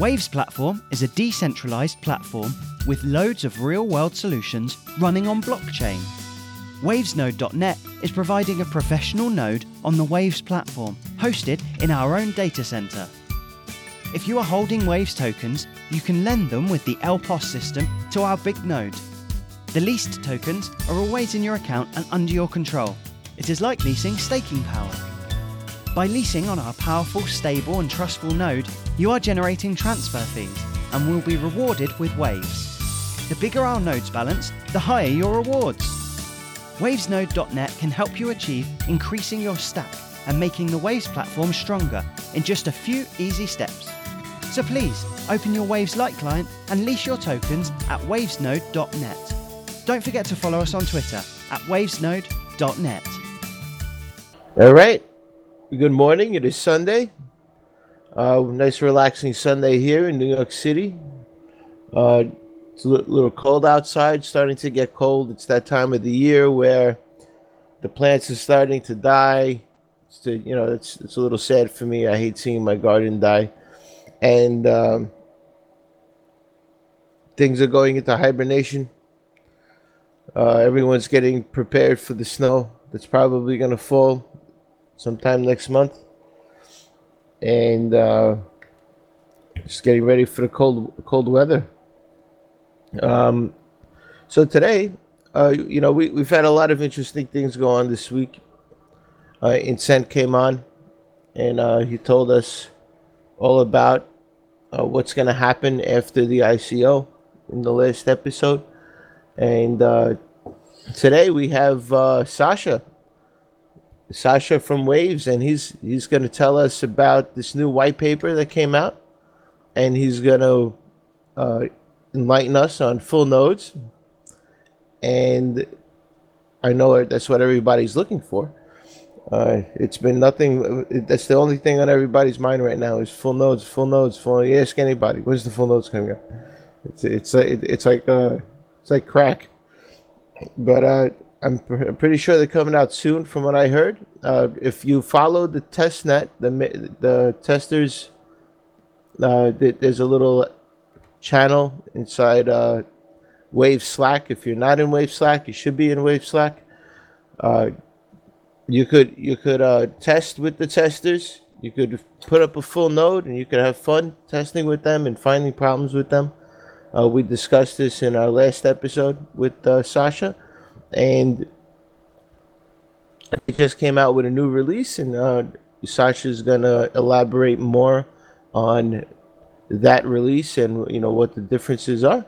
Waves Platform is a decentralized platform with loads of real world solutions running on blockchain. Wavesnode.net is providing a professional node on the Waves platform, hosted in our own data center. If you are holding Waves tokens, you can lend them with the LPOS system to our big node. The leased tokens are always in your account and under your control. It is like leasing staking power. By leasing on our powerful, stable, and trustful node, you are generating transfer fees and will be rewarded with Waves. The bigger our node's balance, the higher your rewards. Wavesnode.net can help you achieve increasing your stack and making the Waves platform stronger in just a few easy steps. So please open your Waves Lite client and lease your tokens at wavesnode.net. Don't forget to follow us on Twitter at wavesnode.net. All right. Good morning. It is Sunday. Uh, nice, relaxing Sunday here in New York City. Uh, it's a little cold outside, starting to get cold. It's that time of the year where the plants are starting to die. It's to, you know, it's it's a little sad for me. I hate seeing my garden die, and um, things are going into hibernation. Uh, everyone's getting prepared for the snow that's probably going to fall sometime next month, and uh, just getting ready for the cold cold weather. Um, so today, uh, you know, we, we've had a lot of interesting things go on this week. Uh, Incent came on, and uh, he told us all about uh, what's going to happen after the ICO in the last episode. And uh, today we have uh, Sasha, Sasha from Waves, and he's he's going to tell us about this new white paper that came out, and he's going to uh, enlighten us on full nodes. And I know that's what everybody's looking for. Uh, it's been nothing. That's the only thing on everybody's mind right now is full nodes, full nodes, full. You ask anybody, where's the full nodes coming up? It's it's it's like uh, it's like crack. But uh, I'm pr- pretty sure they're coming out soon, from what I heard. Uh, if you follow the test net, the the testers, uh, th- there's a little channel inside uh, Wave Slack. If you're not in Wave Slack, you should be in Wave Slack. Uh, you could you could uh, test with the testers. You could put up a full node, and you could have fun testing with them and finding problems with them. Uh, we discussed this in our last episode with Sasha, and it just came out with a new release, and uh, Sasha's gonna elaborate more on that release and you know what the differences are.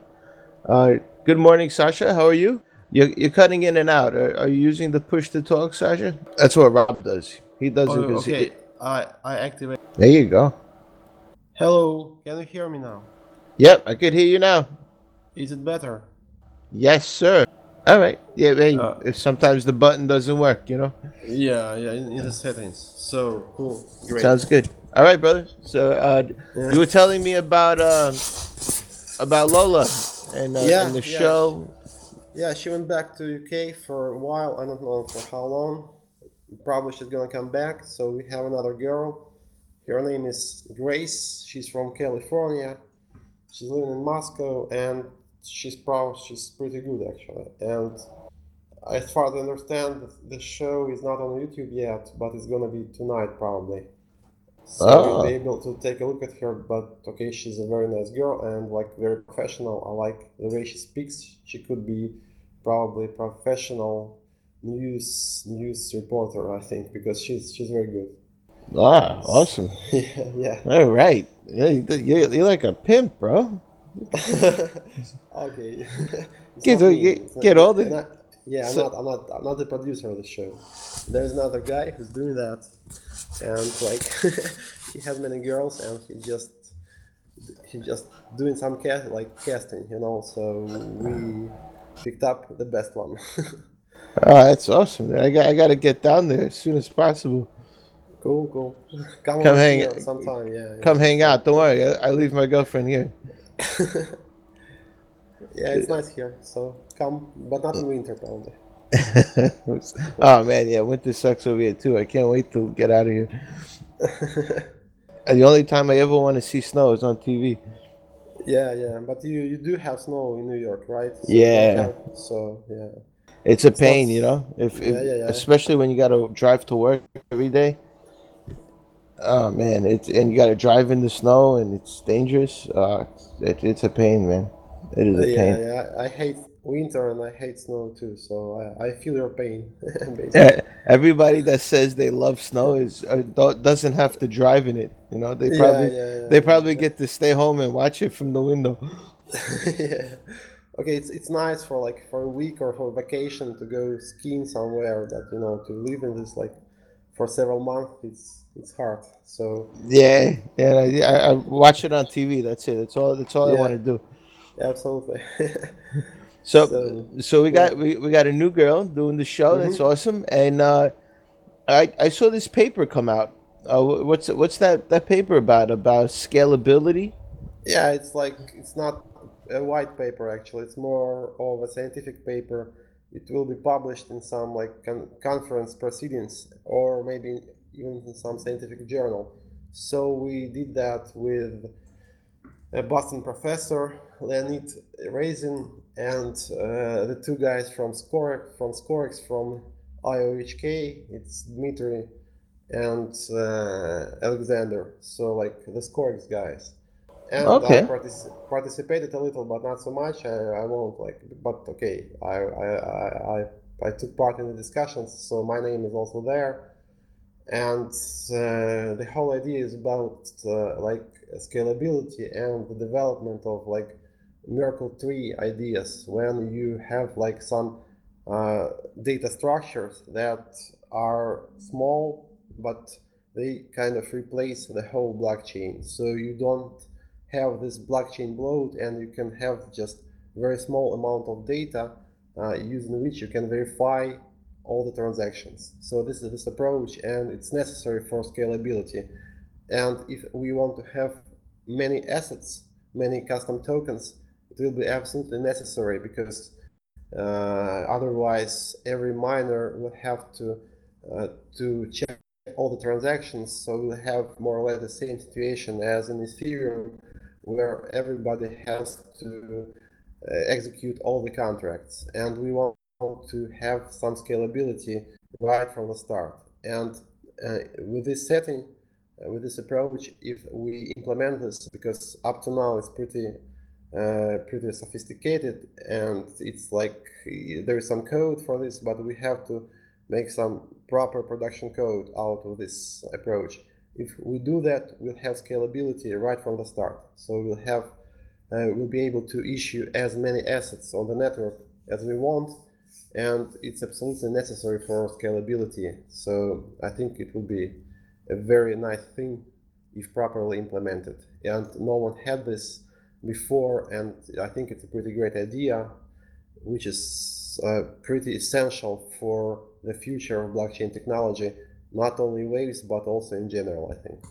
Uh, good morning, Sasha. How are you? You're, you're cutting in and out. Are, are you using the push to talk, Sasha? That's what Rob does. He does it Oh, because okay. I I activate. there you go. Hello, can you hear me now? Yep, I could hear you now. Is it better? Yes, sir. All right. Yeah, hey, Uh, if sometimes the button doesn't work, you know. Yeah, yeah, in, in the settings. So cool, great. Sounds good. All right, brother. So uh, Yeah. you were telling me about uh, about Lola and, uh, Yeah, and the yeah. show. Yeah, she went back to UK for a while. I don't know for how long. Probably she's gonna come back. So we have another girl. Her name is Grace. She's from California. She's living in Moscow, and she's proud. She's pretty good actually. And as far as I understand, the show is not on YouTube yet, but it's gonna be tonight probably. So you'll Ah. be able to take a look at her. But okay, she's a very nice girl and like very professional. I like the way she speaks. She could be probably professional news news reporter. I think because she's she's very good. Ah, awesome. yeah, yeah. All right. Yeah, you're like a pimp, bro. okay. Get- not get- all the- not- yeah, I'm so- not. I'm not. I'm not the producer of the show. There's another guy who's doing that, and like he has many girls, and he just he just doing some cast like casting, you know. So we picked up the best one. Oh, that's awesome. man. I got I got to get down there as soon as possible. cool, cool. Come, Come hang- sometime. Yeah. yeah. Come hang out. Don't worry. I, I leave my girlfriend here. yeah, it's nice here. So come, but not in winter probably. oh man, yeah, winter sucks over here too. I can't wait to get out of here. And the only time I ever want to see snow is on TV. Yeah, yeah, but you you do have snow in New York, right? So Yeah. okay, So yeah, It's a It's not pain, you know. If, if Yeah, yeah, yeah. especially when you got to drive to work every day. Oh man, it's and you got to drive in the snow and it's dangerous. Uh, it, it's a pain, man. It is a yeah, pain. yeah. I hate winter and I hate snow too, so I, I feel your pain. Yeah, everybody that says they love snow is uh, doesn't have to drive in it. You know, they probably yeah, yeah, they probably get to stay home and watch it from the window. yeah. Okay, it's it's nice for like for a week or for vacation to go skiing somewhere that you know to live in this like for several months it's it's hard. So Yeah, yeah, I, I watch it on TV. That's it. That's all. That's all I want to do. absolutely. So, So, so we yeah. got we, we got a new girl doing the show. That's Mhm. awesome. And uh, I I saw this paper come out. Uh, what's what's that that paper about? About scalability? Yeah, it's like it's not a white paper actually. It's more of a scientific paper. It will be published in some like con conference proceedings or maybe even in some scientific journal. So we did that with a Boston professor, Leonid Reyzin, and uh, the two guys from Scorex, from Scorex from IOHK. It's Dmitry and uh, Alexander. So like the Scorex guys. And Okay. I partici- participated a little, but not so much. I, I won't like, but okay. I, I, I, I, I took part in the discussions, so my name is also there. And uh, the whole idea is about uh, like scalability and the development of like Merkle tree ideas when you have like some uh, data structures that are small, but they kind of replace the whole blockchain. So you don't have this blockchain bloat and you can have just very small amount of data uh, using which you can verify all the transactions. So this is this approach and it's necessary for scalability. And if we want to have many assets, many custom tokens, it will be absolutely necessary because uh, otherwise every miner will have to uh, to check all the transactions. So we'll have more or less the same situation as in Ethereum, where everybody has to uh, execute all the contracts, and we want to have some scalability right from the start. And uh, with this setting, uh, with this approach, if we implement this, because up to now it's pretty uh, pretty sophisticated and it's like there is some code for this, but we have to make some proper production code out of this approach. If we do that, we'll have scalability right from the start. So we'll have uh, we'll be able to issue as many assets on the network as we want, and it's absolutely necessary for scalability. So I think it will be a very nice thing if properly implemented. And no one had this before, and I think it's a pretty great idea, which is uh, pretty essential for the future of blockchain technology, not only Waves but also in general. I think.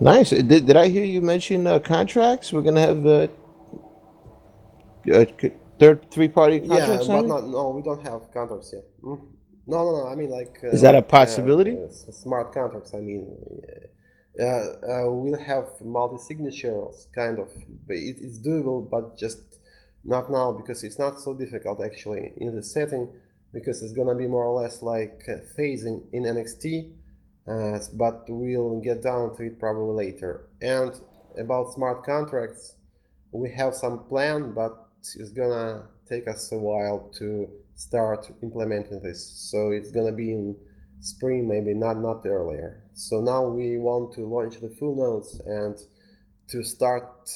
Nice. Did, did I hear you mention uh, contracts? We're gonna have uh, uh, third three party Yeah, contracts. but not no, we don't have contracts yet. Mm. No, no, no. I mean like. Uh, Is that a uh, possibility? uh, s- smart contracts. I mean, uh, uh, we'll have multi-signatures, kind of. But it, it's doable, but just not now because it's not so difficult actually in the setting because it's gonna be more or less like uh, phasing in NXT. Uh, but we'll get down to it probably later. And about smart contracts, we have some plan, but it's gonna take us a while to start implementing this. So it's gonna be in spring, maybe not not earlier. So now we want to launch the full nodes and to start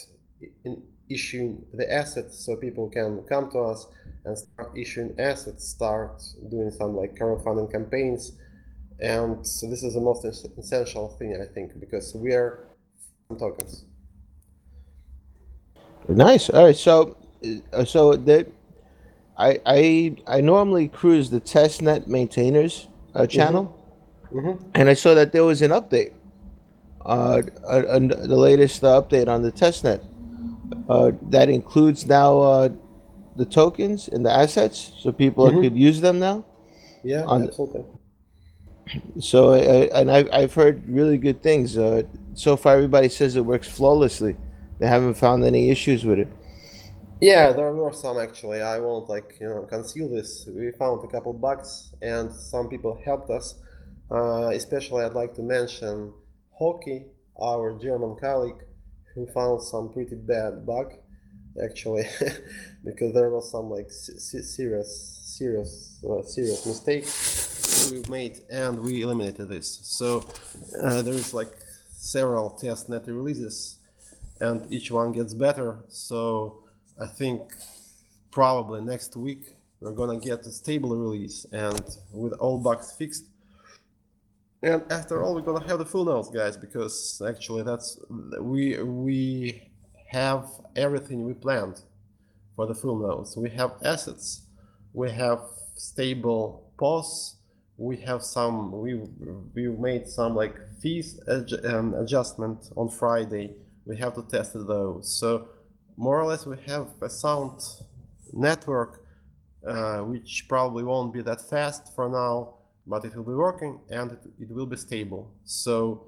in issuing the assets so people can come to us and start issuing assets, start doing some like crowdfunding campaigns. And so this is the most essential thing, I think, because we are tokens. Nice. All right. So, so that I I I normally cruise the testnet maintainers uh, channel, Mhm. and I saw that there was an update. Uh, uh, uh, the latest uh, update on the testnet uh, that includes now uh, the tokens and the assets, so people Mhm. could use them now. Yeah, On- absolutely. So, uh, and I've, I've heard really good things. Uh, so far, everybody says it works flawlessly. They haven't found any issues with it. Yeah, there were some actually. I won't like you know conceal this. We found a couple bugs, and some people helped us. Uh, especially, I'd like to mention Hockey, our German colleague, who found some pretty bad bug, actually, because there was some like serious, serious, uh, serious mistake we made, and we eliminated this. So uh, there is like several test net releases, and each one gets better. So I think probably next week we're gonna get a stable release and with all bugs fixed. And after all, we're gonna have the full nodes, guys, because actually that's we we have everything we planned for the full nodes. We have assets, we have stable POS, we have some we we made some like fees um, adjustment on Friday. We have to test those. So more or less we have a sound network uh, which probably won't be that fast for now but it will be working and it, it will be stable. So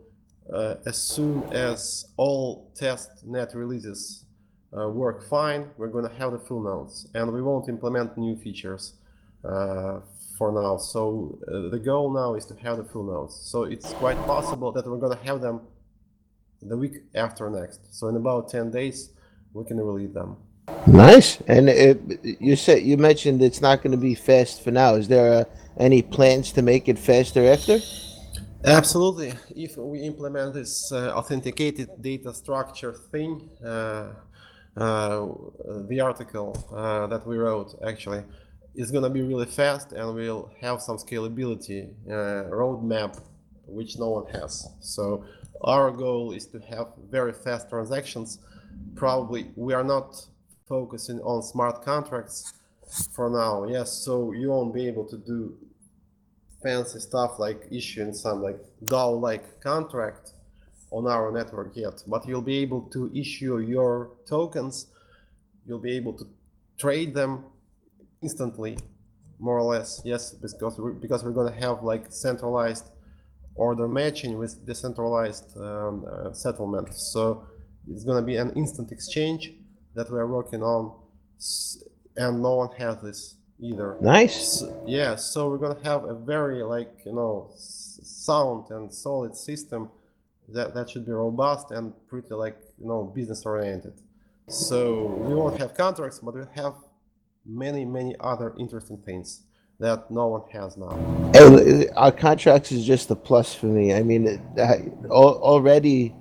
uh, as soon as all test net releases uh, work fine we're going to have the full nodes and we won't implement new features uh, for now. So uh, the goal now is to have the full nodes so it's quite possible that we're going to have them the week after next. So in about 10 days we can release them. Nice. And it, you said you mentioned it's not going to be fast for now. Is there uh, any plans to make it faster after? Absolutely. If we implement this uh, authenticated data structure thing, uh, uh the article uh, that we wrote actually is going to be really fast and we'll have some scalability uh, roadmap which no one has. So our goal is to have very fast transactions probably we are not focusing on smart contracts for now. Yes, so you won't be able to do fancy stuff like issuing some like DAO-like contract on our network yet, but you'll be able to issue your tokens. You'll be able to trade them instantly, more or less. Yes, because we're, because we're going to have like centralized order matching with decentralized um, uh, settlement. So it's going to be an instant exchange that we are working on, and no one has this either. Nice. So, yeah, so we're going to have a very like you know sound and solid system that that should be robust and pretty like you know business oriented. So we won't have contracts, but we have many many other interesting things that no one has now. And uh, our contracts is just a plus for me. I mean, already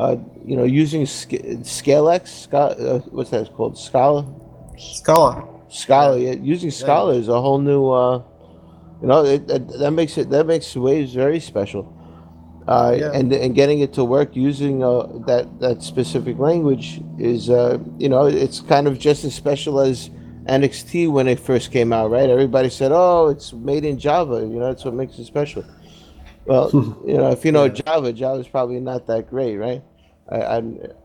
uh, you know, using Scalex, Scala, uh, what's that called? Scala? Scala. Scala, yeah. Using Scala is a whole new, uh, you know, it, it, that makes it, that makes Waves very special. Uh, yeah. and, and getting it to work using uh, that, that specific language is, uh, you know, it's kind of just as special as NXT when it first came out, right? Everybody said, oh, it's made in Java. You know, that's what makes it special. Well, you know, if you know yeah. Java, Java's probably not that great, right? I, I,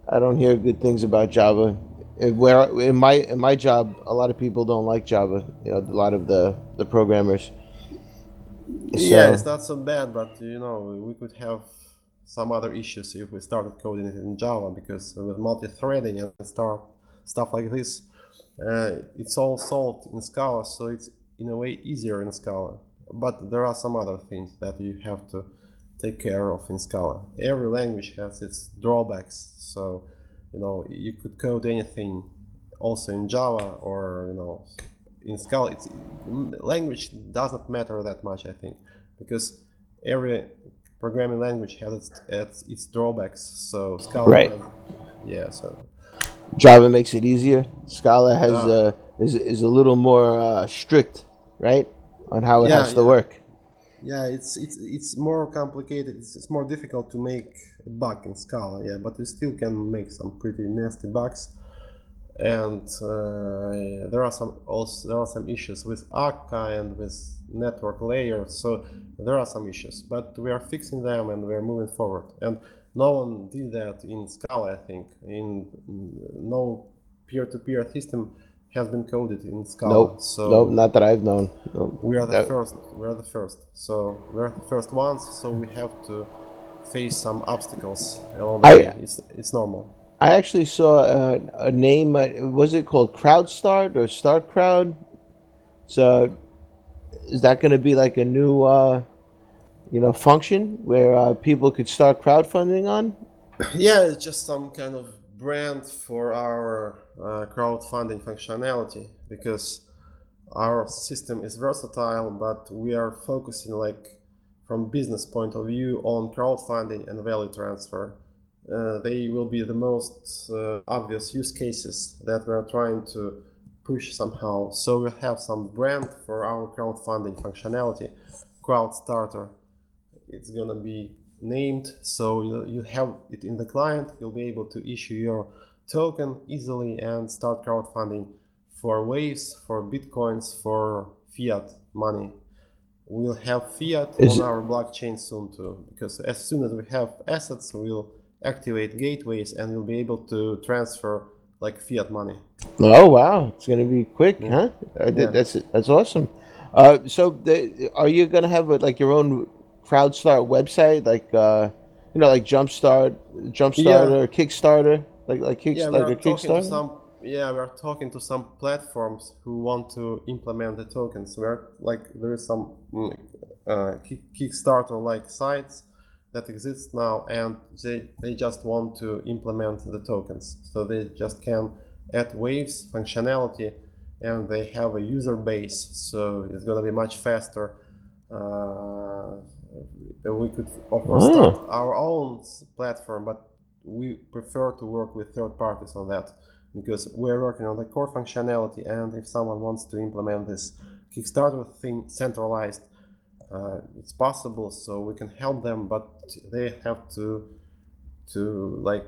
I don't hear good things about Java. Where in my in my job, a lot of people don't like Java. You know, a lot of the the programmers. So, yeah, it's not so bad, but you know, we could have some other issues if we started coding it in Java because with multi-threading and stuff stuff like this, uh, it's all solved in Scala, so it's in a way easier in Scala but there are some other things that you have to take care of in Scala. Every language has its drawbacks, so you know you could code anything also in Java or you know in Scala. It's, language doesn't matter that much, I think, because every programming language has its, its, its drawbacks. So Scala, right? Has, yeah, so Java makes it easier. Scala has uh, is is a little more uh, strict, right? on how it yeah, has to yeah. work. Yeah, it's it's it's more complicated. It's, it's more difficult to make a bug in Scala. Yeah, but we still can make some pretty nasty bugs. And uh, there are some also there are some issues with Akka and with network layer. So there are some issues, but we are fixing them and we are moving forward. And no one did that in Scala. I think in no peer-to-peer system has been coded in Scala. Nope. So nope, not that I've known. Nope. we are the That- first. We are the first. So we're the first ones. So we have to face some obstacles along the I- way. It's it's normal. I actually saw a, a name. uh, Was it called CrowdStart or Start Crowd? So, is that going to be like a new, uh, you know, function where uh, people could start crowdfunding on? Yeah, it's just some kind of brand for our uh, crowdfunding functionality because our system is versatile, but we are focusing like from business point of view on crowdfunding and value transfer. Uh, they will be the most uh, obvious use cases that we're trying to push somehow. So we have some brand for our crowdfunding functionality, Crowdstarter it's gonna be named so you, you have it in the client you'll be able to issue your token easily and start crowdfunding for waves for bitcoins for fiat money we'll have fiat Is on it- our blockchain soon too because as soon as we have assets we'll activate gateways and we'll be able to transfer like fiat money Oh wow, it's going to be quick, huh? I did, Yeah. That's that's awesome. Uh, so, the, are you going to have like your own CrowdStart website, like uh, you know, like Jumpstart, Jumpstarter, Kickstarter, like like Kick, yeah, we're talking to Kickstarter? some. Yeah, we're talking to some platforms who want to implement the tokens. We're like there is some uh, Kickstarter-like sites that exist now, and they they just want to implement the tokens. So they just can add waves functionality, and they have a user base. So it's gonna be much faster. Uh, we could of course Oh. start our own platform, but we prefer to work with third parties on that because we're working on the core functionality and if someone wants to implement this kickstarter thing centralized uh, it's possible so we can help them but they have to to like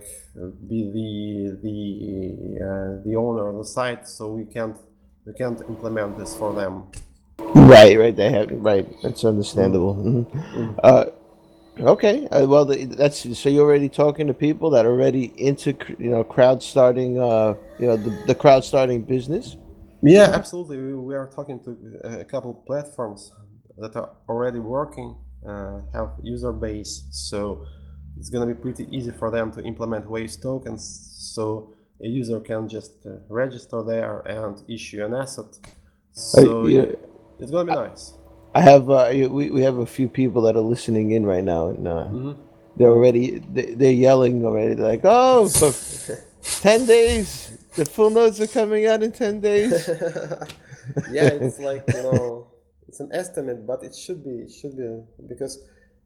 be the the uh, the owner of the site so we can't we can't implement this for them Right, right. They have right. That's understandable. Mhm. Uh, okay. Uh, well, that's so you're already talking to people that are already into you know crowd starting. Uh, you know the, the crowd starting business. Yeah, absolutely. We, we are talking to uh, a couple of platforms that are already working, uh, have user base, so it's gonna be pretty easy for them to implement Waves tokens. So a user can just uh, register there and issue an asset. So yeah. yeah, it's gonna be nice. I have uh, we we have a few people that are listening in right now, and uh, Mhm. they're already they, they're yelling already. They're like, oh, for ten days, the full nodes are coming out in ten days. yeah, it's like you know, it's an estimate, but it should be it should be because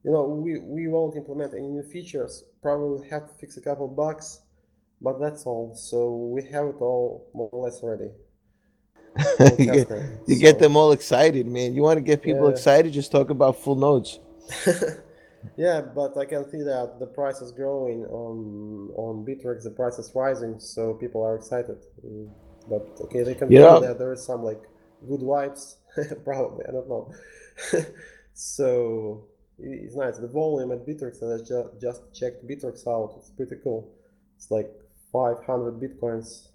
you know we we won't implement any new features. Probably have to fix a couple bugs, but that's all. So we have it all more or less ready. you get, you get them all excited, man. You want to get people Yeah. excited? Just talk about full nodes. yeah, but I can see that the price is growing on on Bittrex. The price is rising, so people are excited. But okay, they can You know- that there is some like good vibes. Probably, I don't know. so it's nice. The volume at Bittrex, and I ju- just checked Bittrex out. It's pretty cool. It's like 500 bitcoins,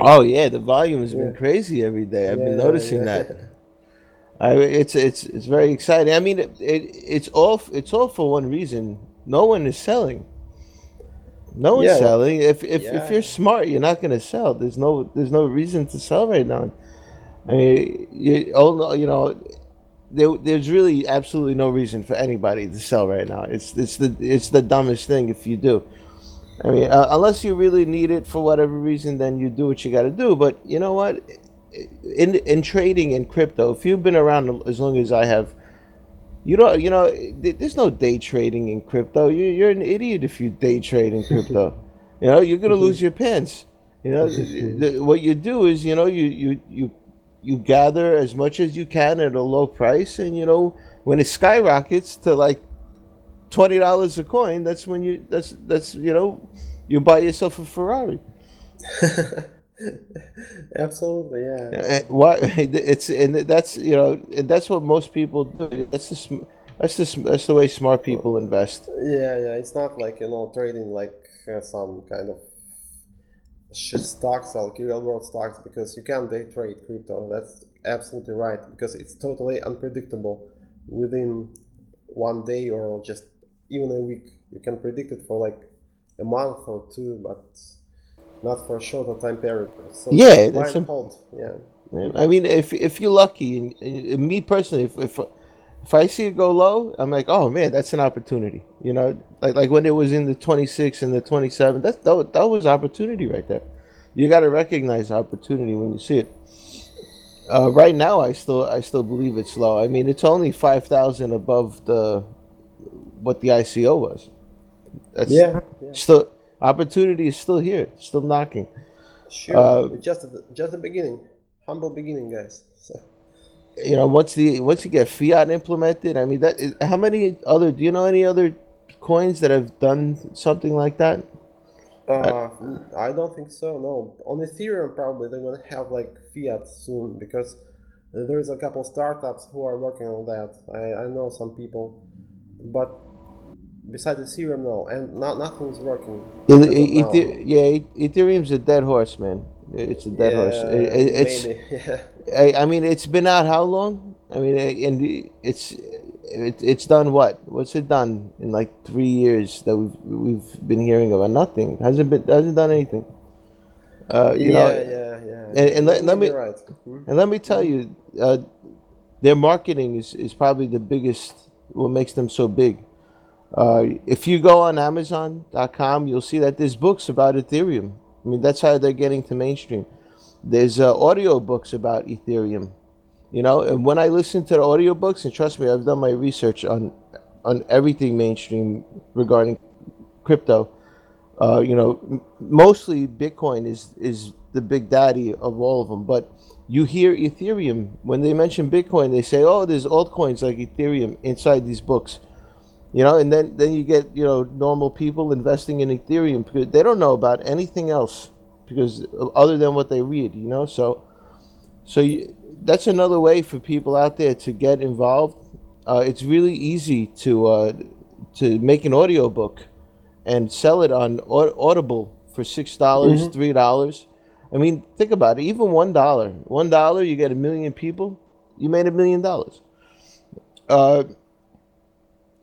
Oh yeah, the volume has been crazy every day. I've been noticing yeah. that. I, it's it's it's very exciting. I mean, it, it it's all it's all for one reason. No one is selling. No one's Yeah. selling. If if, Yeah. if you're smart, you're not going to sell. There's no there's no reason to sell right now. I mean, you oh no, you know, there, there's really absolutely no reason for anybody to sell right now. It's it's the it's the dumbest thing if you do. I mean, uh, unless you really need it for whatever reason, then you do what you got to do. But you know what? In in trading in crypto, if you've been around as long as I have, you don't. You know, there's no day trading in crypto. You, you're an idiot if you day trade in crypto. you know, you're gonna lose your pants. You know, the, what you do is, you know, you you you you gather as much as you can at a low price, and you know, when it skyrockets to like twenty dollars a coin, that's when you that's that's you know, you buy yourself a Ferrari. Absolutely, yeah. Uh, Why it's and that's you know and that's what most people do. That's the sm- that's the sm- that's the way smart people invest. Yeah, yeah, it's not like you know trading like uh, some kind of shit stocks, like real world stocks, because you can't day trade crypto. That's absolutely right because it's totally unpredictable within one day or just even a week. You can predict it for like a month or two, but not for a shorter time period. So Yeah, that's a- hold. Yeah. I mean, if if you're lucky, and, me personally, if, if if I see it go low, I'm like, oh man, that's an opportunity. You know, like like when it was in the 26 and the 27, that that, that was opportunity right there. You got to recognize opportunity when you see it. Uh, right now, I still I still believe it's low. I mean, it's only five thousand above the what the ICO was. That's Yeah. yeah. still opportunity is still here, still knocking. Sure. Uh, just the, just the beginning. Humble beginning, guys. So, you know once the once you get fiat implemented i mean that is, how many other do you know any other coins that have done something like that uh, I don't think so. No, on Ethereum probably they're gonna have like fiat soon because there is a couple startups who are working on that. I, I know some people, but besides Ethereum, no, and not nothing's working. Ether- yeah ethereum's a dead horse man it's a dead horse Yeah, It- it- it's. Yeah. I, I mean it's been out how long i mean and it's it, it's done what what's it done in like three years that we've we've been hearing about nothing hasn't been hasn't done anything uh you yeah, know yeah, yeah. and- and let- let me- right. Mhm. And let me tell you, uh, their marketing is, is probably the biggest, what makes them so big. Uh, if you go on Amazon.com, you'll see that there's books about Ethereum. I mean, that's how they're getting to mainstream. There's uh, audio books about Ethereum, you know. And when I listen to the audiobooks, and trust me, I've done my research on on everything mainstream regarding crypto. Uh, you know, mostly Bitcoin is is the big daddy of all of them. But you hear Ethereum when they mention Bitcoin, they say, "Oh, there's altcoins like Ethereum inside these books." You know, and then then you get you know normal people investing in Ethereum because they don't know about anything else because other than what they read. You know, so so you, that's another way for people out there to get involved. Uh, it's really easy to uh, to make an audiobook and sell it on Audible for six dollars, three dollars. I mean, think about it. Even one dollar, one dollar, you get a million people. You made a million dollars.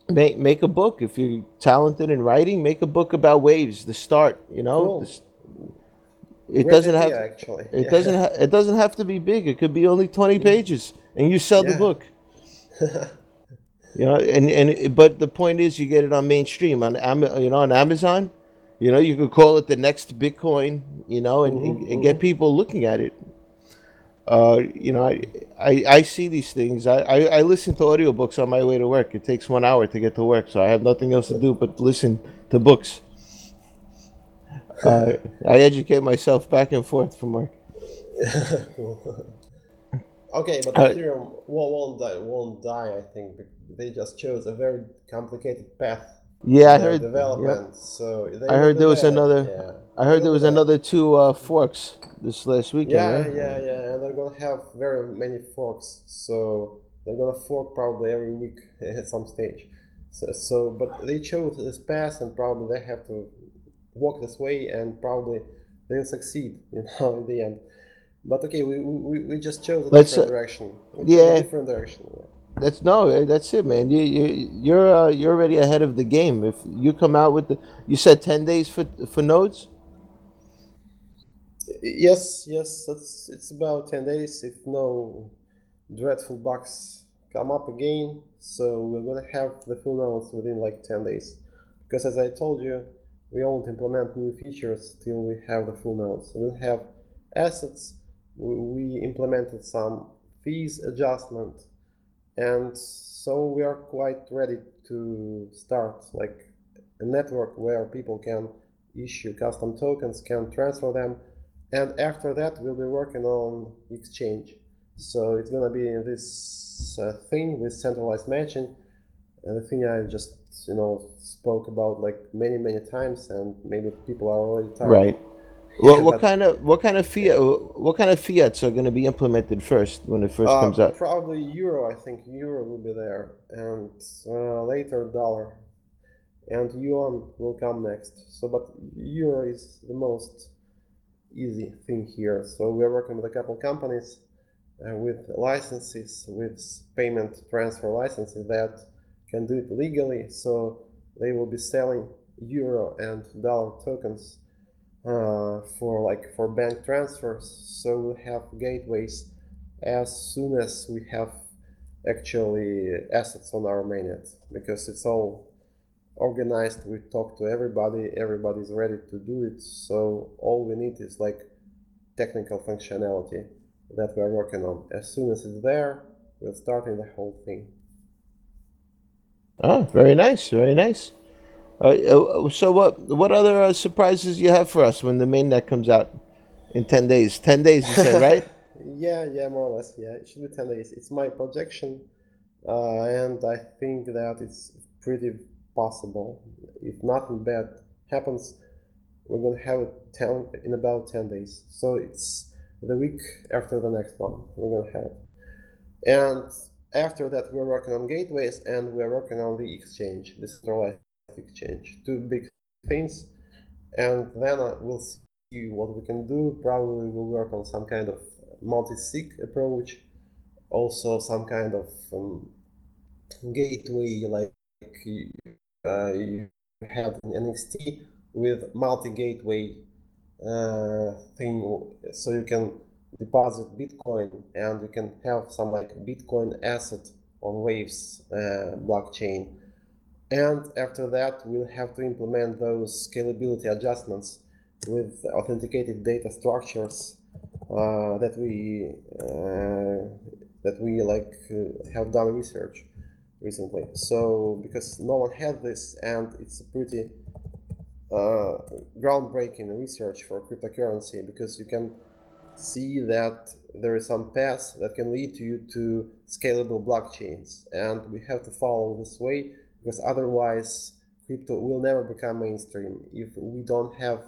Make make a book if you're talented in writing. Make a book about waves. The start, you know. Cool. This- it Great doesn't have. actually. It Yeah. doesn't. Ha- it doesn't have to be big. It could be only twenty mm. pages, and you sell the book. You know, and and but the point is, you get it on mainstream on Am- you know on Amazon. You know, you could call it the next Bitcoin. You know, and, and, and get mm-hmm. people looking at it. Uh, you know, I, I I see these things. I, I I listen to audiobooks on my way to work. It takes one hour to get to work, so I have nothing else to do but listen to books. Uh, I educate myself back and forth from work. Okay, but Uh, Ethereum won't, won't die. Won't die. I think they just chose a very complicated path. Yeah, I heard. yep. development. So I heard there was that, another- Yeah. I heard there was that. another two uh, forks this last weekend. Yeah, right? yeah, yeah, and they're gonna have very many forks. So they're gonna fork probably every week at some stage. So, so but they chose this path, and probably they have to walk this way, and probably they'll succeed, you know, in the end. But okay, we we, we just chose a Let's, different uh, direction. Yeah. a different direction. yeah. That's no, eh, that's it, man. You you you're uh, you're already ahead of the game. If you come out with the, you said ten days for for nodes. Yes, yes, that's it's about 10 days if no dreadful bugs come up again. So we're gonna have the full nodes within like 10 days. Because as I told you, we won't implement new features till we have the full nodes. We'll have assets, we, we implemented some fees adjustment, and so we are quite ready to start like a network where people can issue custom tokens, can transfer them, and after that we'll be working on exchange. So it's gonna be this uh, thing with centralized matching and the thing i just you know spoke about like many many times and maybe people are already tired. Right. What what kind of what kind of fiat what kind of fiats are going to be implemented first when it first Uh, comes out? probably euro i think euro will be there and uh, later dollar and yuan will come next so but euro is the most easy thing here. So we're working with a couple companies uh, with licenses, with payment transfer licenses that can do it legally. So they will be selling euro and dollar tokens Uh, for like for bank transfers. So we'll have gateways as soon as we have actually assets on our mainnet because it's all organized. We talk to everybody. Everybody's ready to do it. So all we need is like technical functionality that we're working on. As soon as it's there, we're starting the whole thing. Oh, very nice, very nice. Uh, uh, so what what other uh, surprises you have for us when the mainnet comes out in 10 days? 10 days you said, right? yeah, yeah, more or less. Yeah, it should be 10 days. It's my projection. Uh, and I think that it's pretty possible. If nothing bad happens, we're going to have it 10, in about 10 days. So it's the week after the next one we're going to have it. And after that, we're working on gateways and we're working on the exchange, the centralized exchange. Two big things. And then we'll see what we can do. Probably we'll work on some kind of multi-sig approach, also some kind of um, gateway like uh, you have in NXT with multi-gateway uh, thing, so you can deposit Bitcoin and you can have some like Bitcoin asset on Waves uh, blockchain. And after that, we'll have to implement those scalability adjustments with authenticated data structures uh, that we uh, that we like uh, have done research recently. So because no one had this, and it's a pretty uh, groundbreaking research for cryptocurrency because you can see that there is some path that can lead you to scalable blockchains, and we have to follow this way because otherwise crypto will never become mainstream. If we don't have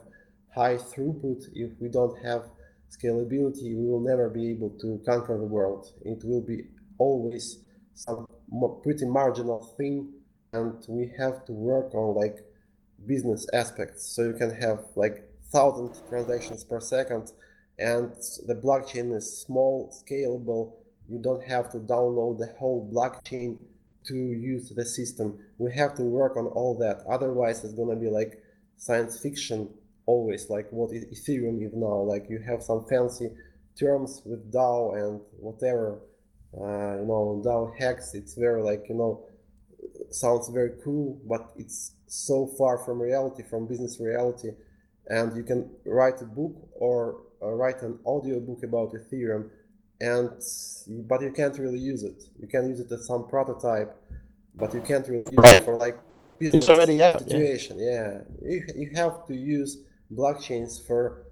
high throughput if we don't have scalability we will never be able to conquer the world. It will be always some pretty marginal thing and we have to work on like business aspects. So you can have like thousand transactions per second and the blockchain is small scalable. You don't have to download the whole blockchain to use the system. We have to work on all that. Otherwise it's to be like science fiction always like what ethereum is now. Like you have some fancy terms with dao and whatever uh, you know DAO hacks. It's very like you know sounds very cool but it's so far from reality from business reality. And you can write a book or uh, write an audio book about ethereum and but you can't really use it you can use it as some prototype but you can't really use right. it for like business already out, situation yeah, yeah. You, you have to use blockchains for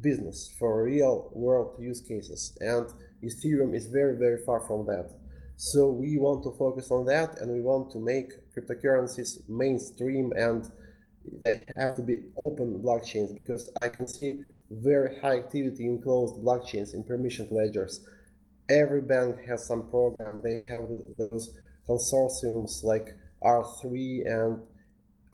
business for real world use cases and Ethereum is very, very far from that. So we want to focus on that and we want to make cryptocurrencies mainstream and they have to be open blockchains because I can see very high activity in closed blockchains in permissioned ledgers. Every bank has some program. They have those consortiums like R3 and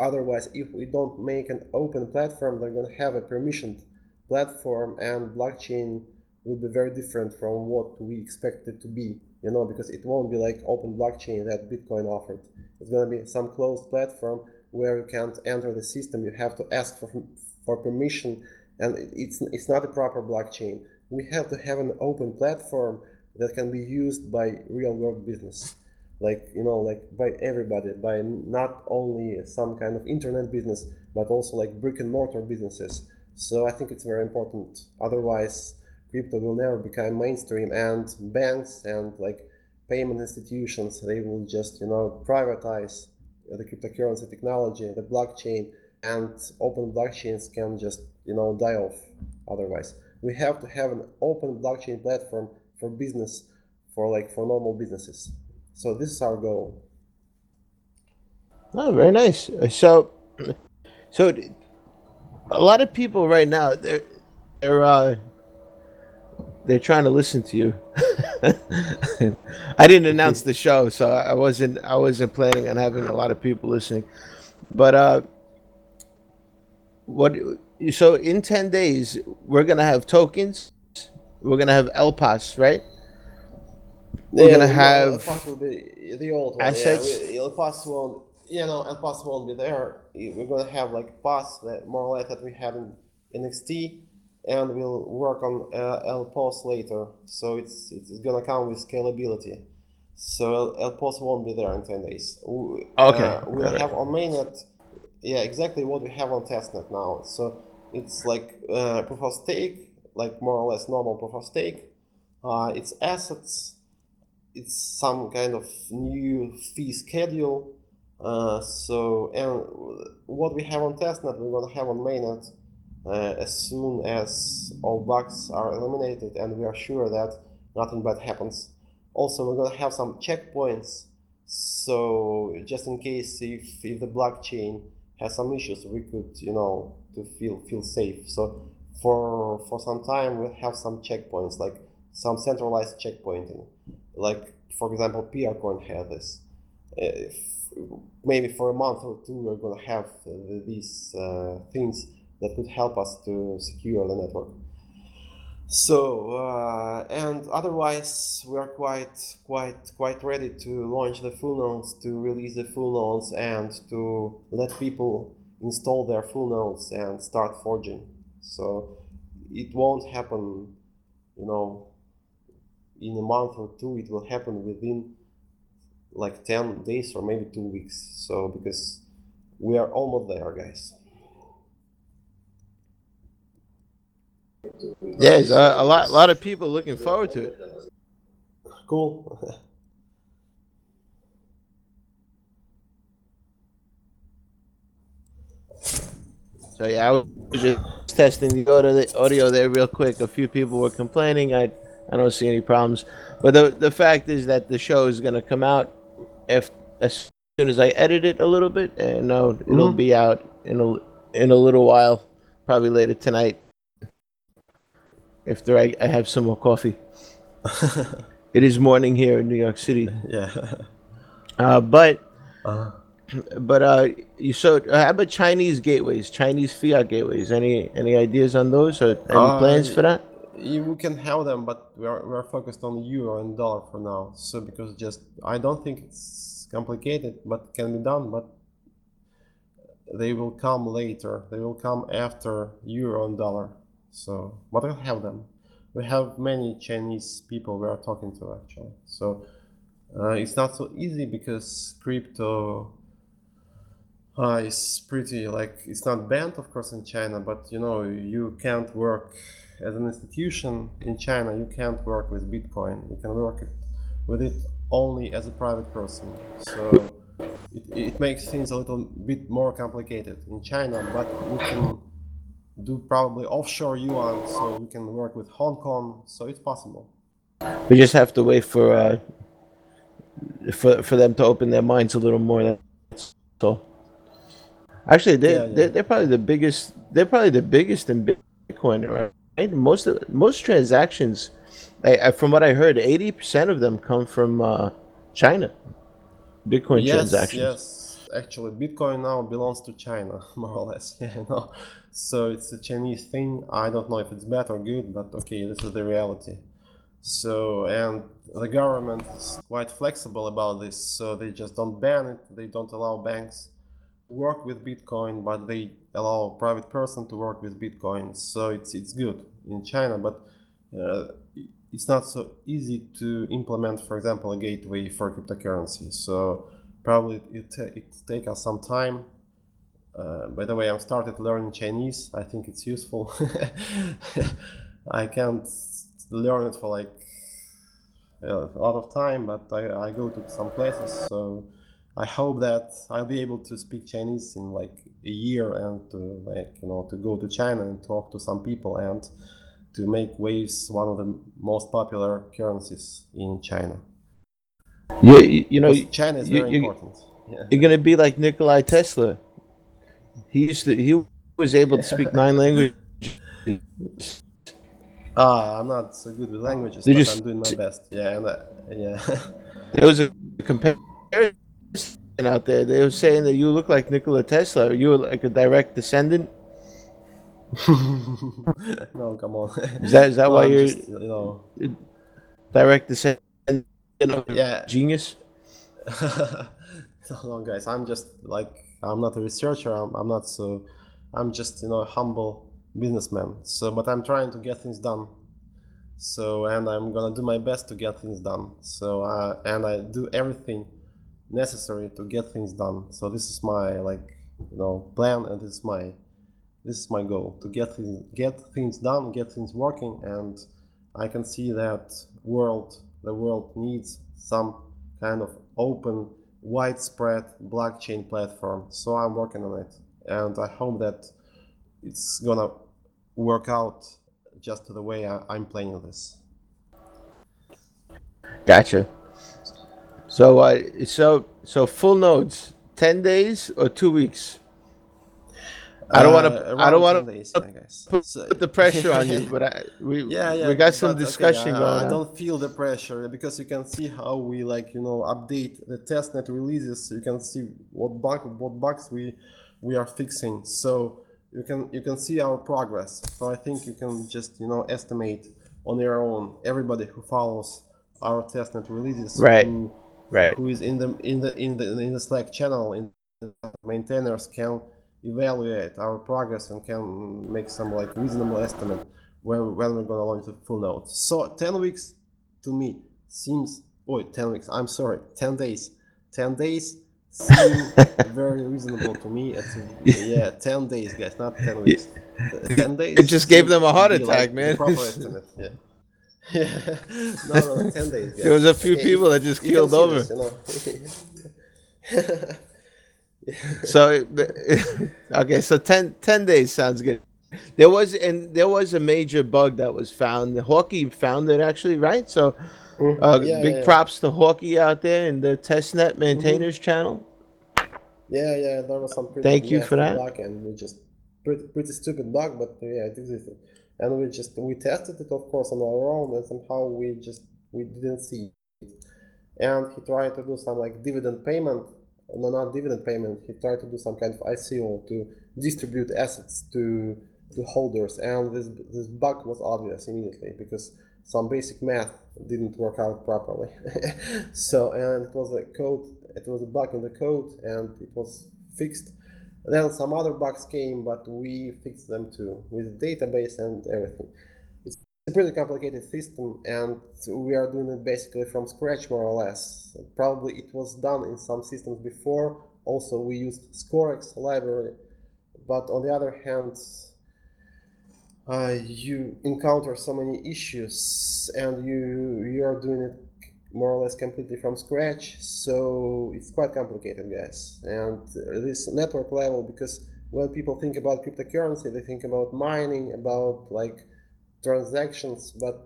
otherwise if we don't make an open platform, they're going to have a permissioned platform and blockchain will be very different from what we expect it to be, you know, because it won't be like open blockchain that Bitcoin offered. It's going to be some closed platform where you can't enter the system. You have to ask for, for permission, and it's, it's not a proper blockchain. We have to have an open platform that can be used by real world business. Like you know like by everybody by not only some kind of internet business but also like brick and mortar businesses. So i think it's very important. Otherwise crypto will never become mainstream and banks and like payment institutions they will just you know privatize the cryptocurrency technology the blockchain and open blockchains can just you know die off otherwise we have to have an open blockchain platform for business for like for normal businesses so this is our goal oh very nice so so a lot of people right now they're they're uh they're trying to listen to you. I didn't announce the show, so I wasn't I wasn't planning on having a lot of people listening. But uh, what so in 10 days, we're to have tokens. We're to have LPOS, right? We're Yeah, no, have. LPOS will be the old one. assets? Yeah, we- LPOS won't. You know, LPOS won't be there. We're gonna have like POS that more or less that we had in NXT, and we'll work on uh, LPOS later. So it's it's gonna come with scalability. So LPOS won't be there in ten days. W- Okay, Uh, we'll it. have on mainnet. Yeah, exactly what we have on testnet now. So it's like uh, proof of stake, like more or less normal proof of stake. Uh, it's assets it's some kind of new fee schedule. Uh, so, and what we have on testnet, we're going to have on mainnet uh, as soon as all bugs are eliminated and we are sure that nothing bad happens. Also, we're going to have some checkpoints. So, just in case if, if the blockchain has some issues, we could, you know, to feel feel safe. So, for for some time, we'll have some checkpoints, like some centralized checkpointing like for example Peercoin had this. If, maybe for a month or two, we're gonna have uh, these uh, things that could help us to secure the network. So uh, and otherwise, we are quite quite quite ready to launch the full nodes, to release the full nodes, and to let people install their full nodes and start forging. So it won't happen, you know, in a month or two it will happen within like 10 days or maybe two weeks so because we are almost there guys Yeah, there's a, a lot, a lot of people looking forward to it. cool So yeah, I was just testing the audio, audio there real quick. A few people were complaining. I, I don't see any problems. But the the fact is that the show is gonna come out if as soon as I edit it a little bit, and no, it'll Mhm. be out in a in a little while, probably later tonight. After I, I have some more coffee. It is morning here in New York City. yeah Uh, but uh, but uh, you so uh, how about Chinese gateways, Chinese fiat gateways? Any any ideas on those or any Uh, plans for that? you we can have them but we are, we are focused on euro and dollar for now so because just i don't think it's complicated but can be done but they will come later they will come after euro and dollar so but we'll have them. We have many chinese people we are talking to actually. So uh, it's not so easy because crypto uh, is pretty like it's not banned of course in china but you know you can't work as an institution in china. You can't work with bitcoin. You can work it, with it only as a private person. So it, it makes things a little bit more complicated in china but we can do probably offshore yuan so we can work with hong kong so it's possible We just have to wait for uh, for for them to open their minds a little more. That's all. Actually, they Yeah, yeah. they're, they're probably the biggest. They're probably the biggest in Bitcoin, right? Most of most transactions, I, I, from what I heard, eighty percent of them come from uh, China. Bitcoin yes transactions. yes actually bitcoin now belongs to china more or less yeah no so it's a chinese thing. I don't know if it's bad or good but okay this is the reality. So and the government is quite flexible about this. So they just don't ban it. They don't allow banks work with bitcoin but they allow private person to work with bitcoin. So it's it's good in china but uh, it's not so easy to implement for example a gateway for cryptocurrency. So probably it ta- it take us some time uh, by the way I'm started learning chinese i think it's useful i can't learn it for like uh, a lot of time but I, I go to some places so i hope that i'll be able to speak chinese in like a year and to like you know to go to china and talk to some people and to make waves one of the most popular currencies in china You, you, you know, china is you- very you- important yeah. you're gonna be like Nikolai Tesla. He used to. He was able to speak nine languages. Ah, I'm not so good with languages, They but just- I'm doing my best. Yeah, and yeah. There was a comparison out there. They were saying that you look like Nikola Tesla. You were like a direct descendant no, come on. Is that is that No, why I'm you're just, you know, direct descendant of yeah. genius? no, no, guys, I'm just like I'm not a researcher. I'm, I'm not so. I'm just you know a humble businessman. So, but I'm trying to get things done. So, and I'm gonna do my best to get things done. So, uh, and I do everything necessary to get things done. So, this is my like you know plan, and this is my this is my goal to get things get things done, get things working, and I can see that world the world needs some kind of open widespread blockchain platform so i'm working on it and i hope that it's gonna work out just the way I, i'm planning this Gotcha. So uh, so so full nodes, ten days or two weeks. I don't want Uh, to. I don't want to put, So- put the pressure on you, but I, we yeah, yeah. we got some okay, discussion I, going I on. don't feel the pressure because you can see how we like you know update the testnet releases. You can see what bug what bugs we we are fixing. So you can you can see our progress. So I think you can just you know estimate on your own. Everybody who follows our testnet releases, Right. who, Right. who is in the in the in the in the Slack channel, in the maintainers can evaluate our progress and can make some like reasonable estimate when when we're gonna launch the full node. So 10 weeks to me seems oh 10 weeks, I'm sorry, 10 days. 10 days seem very reasonable to me. It's yeah, 10 days, guys, not 10 weeks. 10 days. It just gave them a heart be, like, attack, man. proper estimate, yeah. Yeah, no, no, 10 days. There was a few Okay, people that just keeled over. this, you know. So okay, so 10, 10 days sounds good. There was and there was a major bug that was found. Hawkey found it actually, right? So uh, Yeah, big yeah, yeah. props to Hawkey out there in the testnet maintainers channel. Yeah, yeah, there was some pretty Thank you for that. bug, and we just pretty pretty stupid bug, but uh, yeah, it existed, and we just we tested it, of course, on our own, and somehow we just we didn't see it. And he tried to do some like dividend payment, no, not dividend payment. He tried to do some kind of ICO to distribute assets to to holders, and this this bug was obvious immediately because some basic math didn't work out properly. so and it was a code, it was a bug in the code, and it was fixed. Then some other bugs came, but we fixed them too with database and everything. It's a pretty complicated system, and we are doing it basically from scratch, more or less. Probably it was done in some systems before. Also, we used Scorex library, but on the other hand, uh, you encounter so many issues and you you are doing it more or less completely from scratch so it's quite complicated guys and this network level because when people think about cryptocurrency they think about mining about like transactions but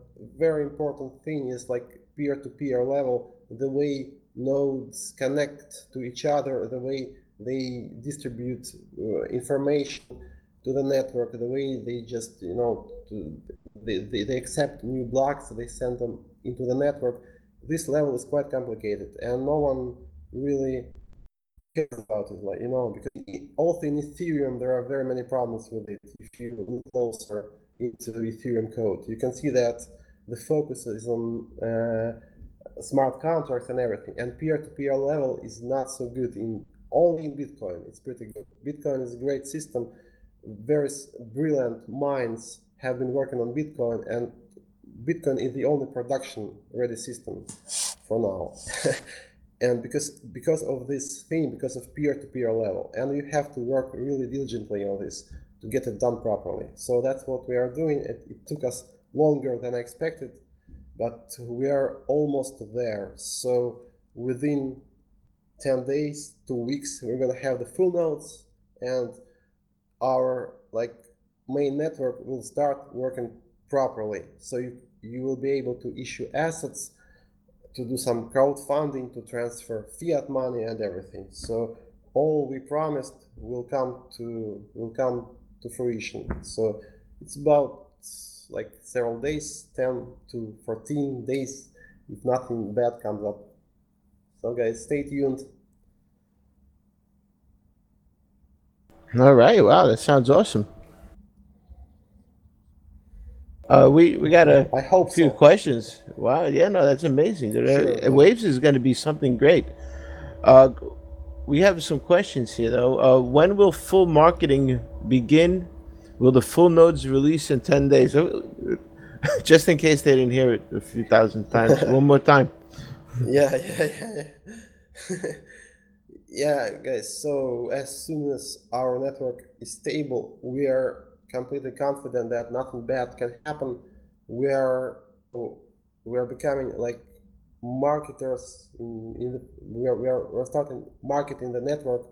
very important thing is like peer-to-peer level the way nodes connect to each other the way they distribute uh, information to the network the way they just you know to, they, they, they accept new blocks they send them into the network. This level is quite complicated and no one really cares about it like you know because also in ethereum there are very many problems with it. If you look closer into the ethereum code. You can see that the focus is on uh, smart contracts and everything. And peer-to-peer level is not so good in only in bitcoin. It's pretty good. Bitcoin is a great system. Various brilliant minds have been working on Bitcoin, and Bitcoin is the only production ready system for now. and because because of this thing, because of peer-to-peer level, and you have to work really diligently on this to get it done properly. So that's what we are doing. It, it took us longer than I expected, but we are almost there. So within 10 days, two weeks, we're gonna have the full nodes and our like main network will start working properly. So you, you will be able to issue assets to do some crowdfunding, to transfer fiat money and everything. So all we promised will come to will come to fruition. So it's about like several days, 10 to 14 days, if nothing bad comes up. So guys, stay tuned. All right. Wow, that sounds awesome. Uh, we we got a I hope few so. questions. Wow, yeah, no, that's amazing. Sure. Waves is going to be something great. Uh, we have some questions here though. Uh, when will full marketing begin? Will the full nodes release in ten days? Uh, Just in case they didn't hear it a few thousand times, one more time. Yeah, yeah, yeah. yeah. yeah, guys. So as soon as our network is stable, we are completely confident that nothing bad can happen. We are we are becoming like marketers in, in the, we are we are we're starting marketing the network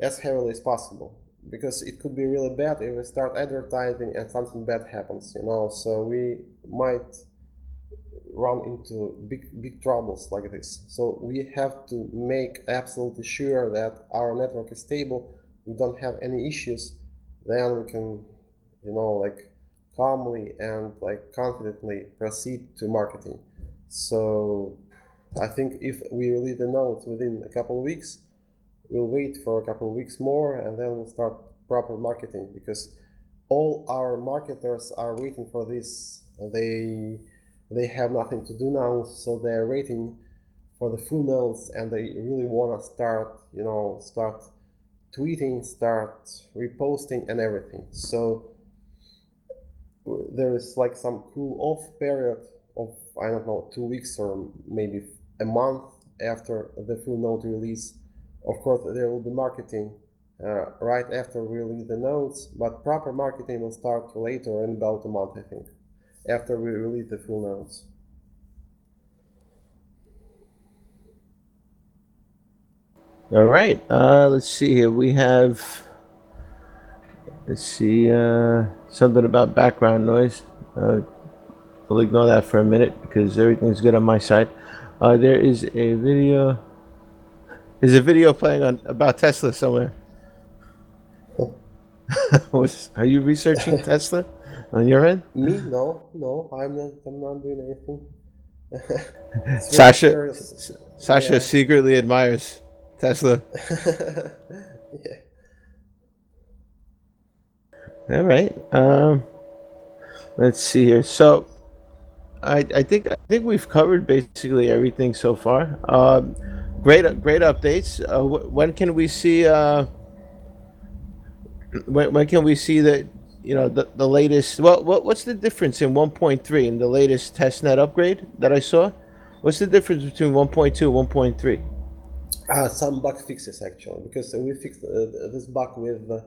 as heavily as possible because it could be really bad if we start advertising and something bad happens, you know. So we might run into big big troubles like this. So we have to make absolutely sure that our network is stable. We don't have any issues. Then we can, you know, like calmly and like confidently proceed to marketing. So I think if we release the nodes within a couple of weeks, we'll wait for a couple of weeks more and then we'll start proper marketing because all our marketers are waiting for this. They they have nothing to do now, so they're waiting for the full nodes and they really want to start, you know, start tweeting, start reposting and everything. So there is like some cool off period I don't know two weeks or maybe a month after the full node release. Of course, there will be marketing uh, right after we release the nodes, but proper marketing will start later in about a month, I think, after we release the full nodes. All right. Uh, let's see here. We have. Let's see. Uh, something about background noise. Uh, we'll ignore that for a minute because everything's good on my side. Uh, there is a video. There's a video playing on about Tesla somewhere. Was, are you researching Tesla on your end? Me? No, no, I'm not. I'm not doing anything. Sasha. Sasha Yeah. secretly admires Tesla. yeah. All right. Um, let's see here. So, I I think I think we've covered basically everything so far. Um, great great updates. Uh, wh- when can we see? Uh, when when can we see that? You know the, the latest. Well, what what's the difference in 1.3 and the latest testnet upgrade that I saw? What's the difference between 1.2 and 1.3? Uh, some bug fixes actually, because we fixed uh, this bug with uh,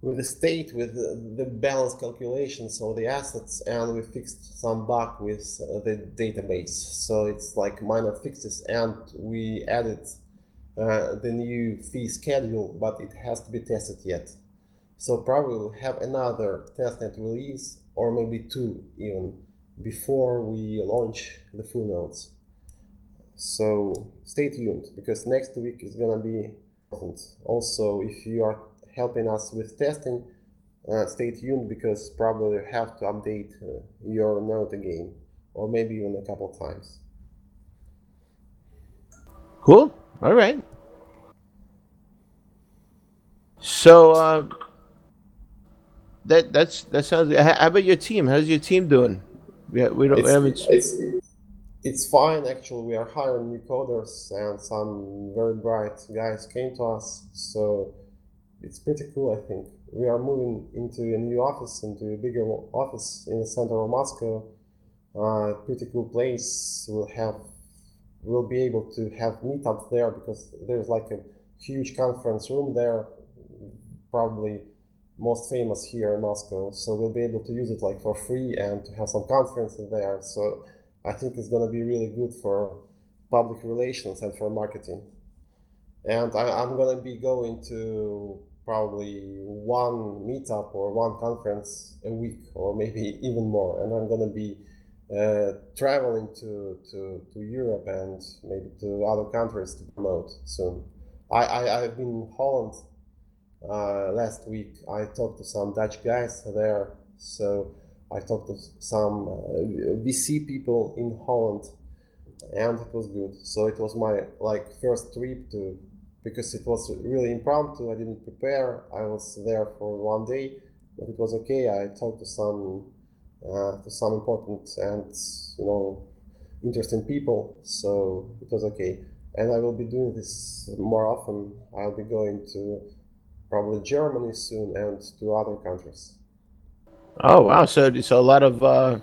with the state, with the, balance calculations of the assets, and we fixed some bug with uh, the database. So it's like minor fixes, and we added uh, the new fee schedule, but it has to be tested yet. So probably we'll have another testnet release, or maybe two even, before we launch the full nodes. So stay tuned because next week is gonna be important. Also, if you are helping us with testing, uh, stay tuned because probably you have to update uh, your node again, or maybe even a couple times. Cool. All right. So uh, that that's that sounds. How about your team? How's your team doing? We, we don't we haven't. it's, it's fine actually. We are hiring new coders and some very bright guys came to us, so it's pretty cool. I think we are moving into a new office, into a bigger office in the center of Moscow. Uh, pretty cool place. We'll have we'll be able to have meetups there because there's like a huge conference room there, probably most famous here in Moscow. So we'll be able to use it like for free and to have some conferences there. So I think it's going to be really good for public relations and for marketing. And I, I'm going to be going to probably one meetup or one conference a week or maybe even more. And I'm going to be uh, traveling to, to, to Europe and maybe to other countries to promote soon. I, I, I've been in Holland uh, last week. I talked to some Dutch guys there, so I talked to some uh, VC people in Holland, and it was good. So it was my like first trip to because it was really impromptu. I didn't prepare. I was there for one day, but it was okay. I talked to some uh, to some important and you know interesting people. So it was okay, and I will be doing this more often. I'll be going to probably Germany soon and to other countries. Oh wow! So so a lot of uh,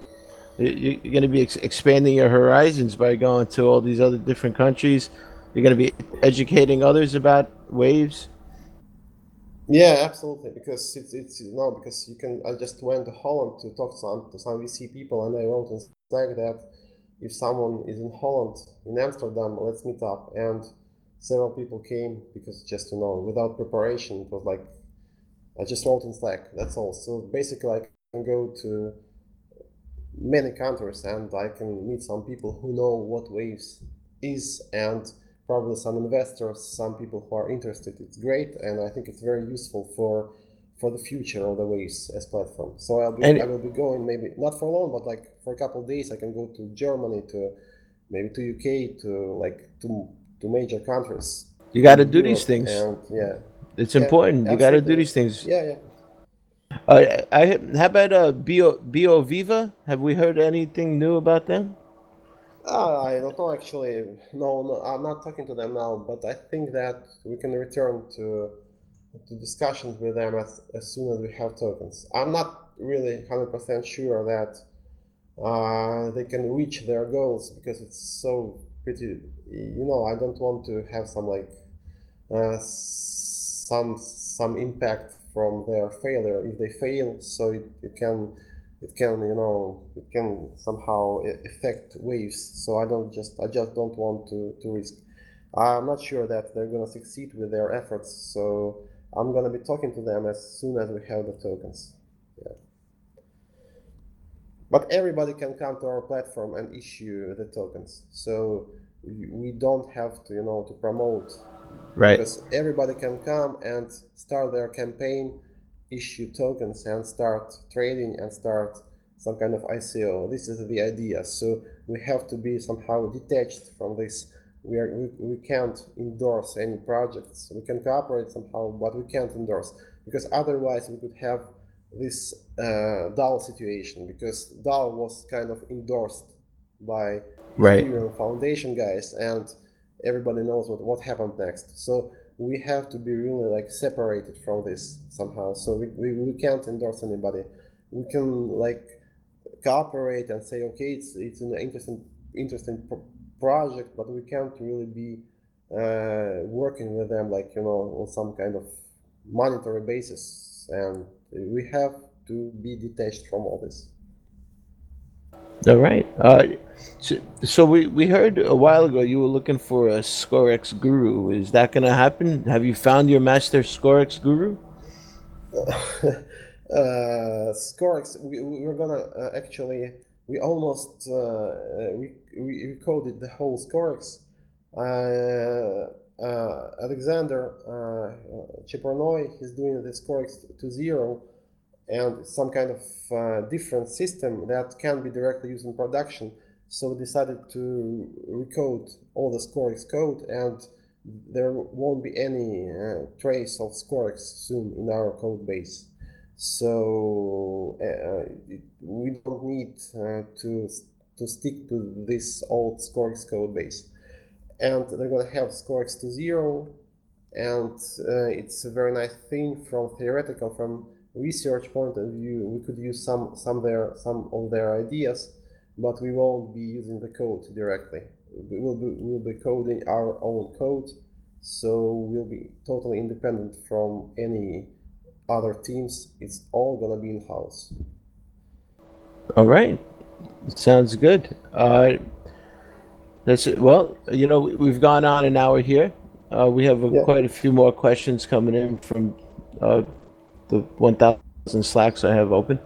you- you're going to be ex- expanding your horizons by going to all these other different countries. You're going to be educating others about waves. Yeah, absolutely. Because it's it's you know because you can. I just went to Holland to talk to some to some VC people, and I wrote in Slack that if someone is in Holland in Amsterdam, let's meet up. And several people came because just you know without preparation, it was like I just wrote in Slack. That's all. So basically, I can go to many countries and I can meet some people who know what waves is and probably some investors, some people who are interested. It's great, and I think it's very useful for for the future of the waves as platform. So I'll be And- I will be going maybe not for long, but like for a couple of days. I can go to Germany, to maybe to UK, to like to to major countries. You got to do Europe, these things. And yeah, It's yeah, important. You got to do these things. yeah, yeah. Uh, I how about uh Bio Bio Viva? Have we heard anything new about them? Uh, I don't know actually. No, no, I'm not talking to them now, but I think that we can return to to discussions with them as, as soon as we have tokens. I'm not really 100% sure that uh, they can reach their goals because it's so pretty. You know, I don't want to have some like uh, some some impact from their failure if they fail, so it, it can it can you know it can somehow affect waves so i don't just i just don't want to to risk. I'm not sure that they're going to succeed with their efforts so i'm going to be talking to them as soon as we have the tokens. Yeah. But everybody can come to our platform and issue the tokens so we we don't have to you know to promote. Right. because everybody can come and start their campaign, issue tokens, and start trading and start some kind of ICO. This is the idea. So we have to be somehow detached from this. We are we, we can't endorse any projects. We can cooperate somehow, but we can't endorse because otherwise we could have this uh, DAO situation because DAO was kind of endorsed by Right. Ethereum Foundation guys, and everybody knows what, what happened next. So we have to be really like separated from this somehow. So we, we, we can't endorse anybody. We can like cooperate and say, okay, it's it's an interesting interesting pro- project, but we can't really be uh, working with them like you know on some kind of monetary basis, and we have to be detached from all this. All right. Uh, so, so we we heard a while ago you were looking for a Scorex guru. Is that going to happen? Have you found your master Scorex guru? uh, Scorex, we, we- we're gonna uh, actually, we almost uh, uh, we, we recoded the whole Scorex. Uh, uh, Alexander uh, Chepurnoy, he's doing the Scorex to zero and some kind of uh, different system that can be directly used in production. So we decided to recode all the Scorex code and there won't be any uh, trace of Scorex soon in our code base. So uh, it, we don't need uh, to to stick to this old Scorex code base, and they're gonna have Scorex to zero, and uh, it's a very nice thing from theoretical, from research point of view. We could use some some their some of their ideas, but we won't be using the code directly. We will be we'll be coding our own code, so we'll be totally independent from any other teams. It's all gonna be in house. All right. Sounds good. Uh, that's it. Well, you know, we- we've gone on an hour here. Uh, we have a, Yeah. quite a few more questions coming in from uh, the 1,000 slacks I have open.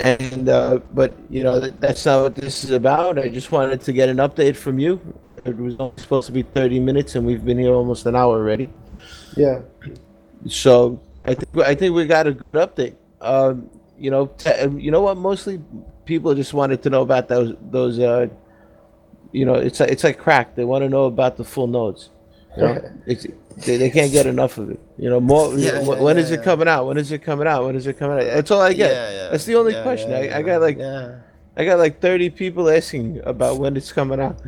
And uh, but you know that, that's not what this is about. I just wanted to get an update from you. It was only supposed to be 30 minutes, and we've been here almost an hour already. Yeah. So I think I think we got a good update. Um, you know, te- you know what? Mostly people just wanted to know about those those. Uh, you know, it's like- it's like crack. They want to know about the full nodes. You know, it's they, they can't get enough of it. You know, more. Yeah, wh- yeah, when is it coming out? When is it coming out? When is it coming out? That's all I get. Yeah, yeah. That's the only question. I, I got like. I got like thirty people asking about when it's coming out.